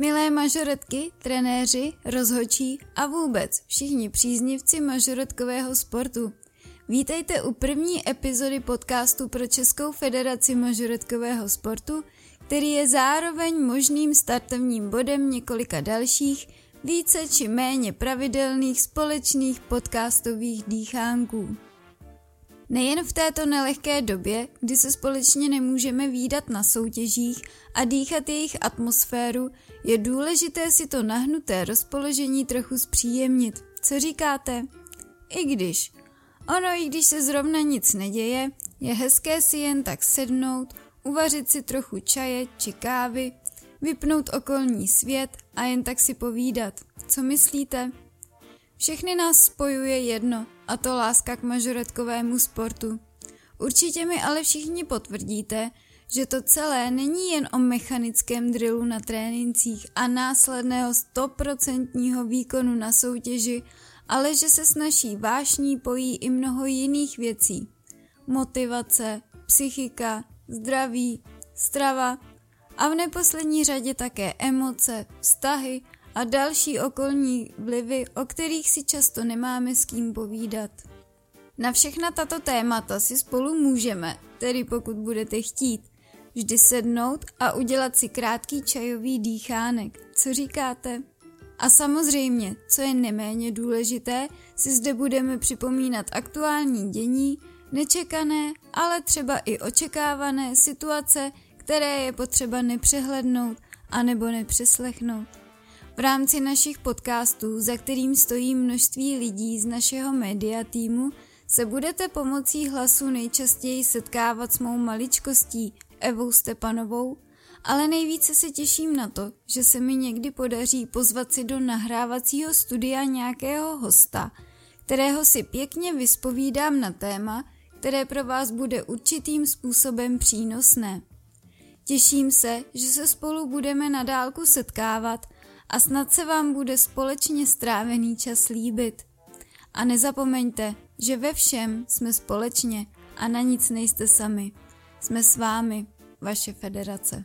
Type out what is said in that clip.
Milé mažoretky, trenéři, rozhočí a vůbec všichni příznivci mažoretkového sportu. Vítejte u první epizody podcastu pro Českou federaci mažoretkového sportu, který je zároveň možným startovním bodem několika dalších, více či méně pravidelných společných podcastových dýchánků. Nejen v této nelehké době, kdy se společně nemůžeme výdat na soutěžích a dýchat jejich atmosféru, je důležité si to nahnuté rozpoložení trochu zpříjemnit. Co říkáte? I když. Ono, i když se zrovna nic neděje, je hezké si jen tak sednout, uvařit si trochu čaje či kávy, vypnout okolní svět a jen tak si povídat. Co myslíte? Všechny nás spojuje jedno, a to láska k mažoretkovému sportu. Určitě mi ale všichni potvrdíte, že to celé není jen o mechanickém drillu na trénincích a následného stoprocentního výkonu na soutěži, ale že se s naší vášní pojí i mnoho jiných věcí. Motivace, psychika, zdraví, strava a v neposlední řadě také emoce, vztahy a další okolní vlivy, o kterých si často nemáme s kým povídat. Na všechna tato témata si spolu můžeme, tedy pokud budete chtít, vždy sednout a udělat si krátký čajový dýchánek. Co říkáte? A samozřejmě, co je neméně důležité, si zde budeme připomínat aktuální dění, nečekané, ale třeba i očekávané situace, které je potřeba nepřehlednout anebo nepřeslechnout. V rámci našich podcastů, za kterým stojí množství lidí z našeho média týmu, se budete pomocí hlasu nejčastěji setkávat s mou maličkostí Evou Stepanovou, ale nejvíce se těším na to, že se mi někdy podaří pozvat si do nahrávacího studia nějakého hosta, kterého si pěkně vyspovídám na téma, které pro vás bude určitým způsobem přínosné. Těším se, že se spolu budeme na dálku setkávat a snad se vám bude společně strávený čas líbit. A nezapomeňte, že ve všem jsme společně a na nic nejste sami. Jsme s vámi, vaše federace.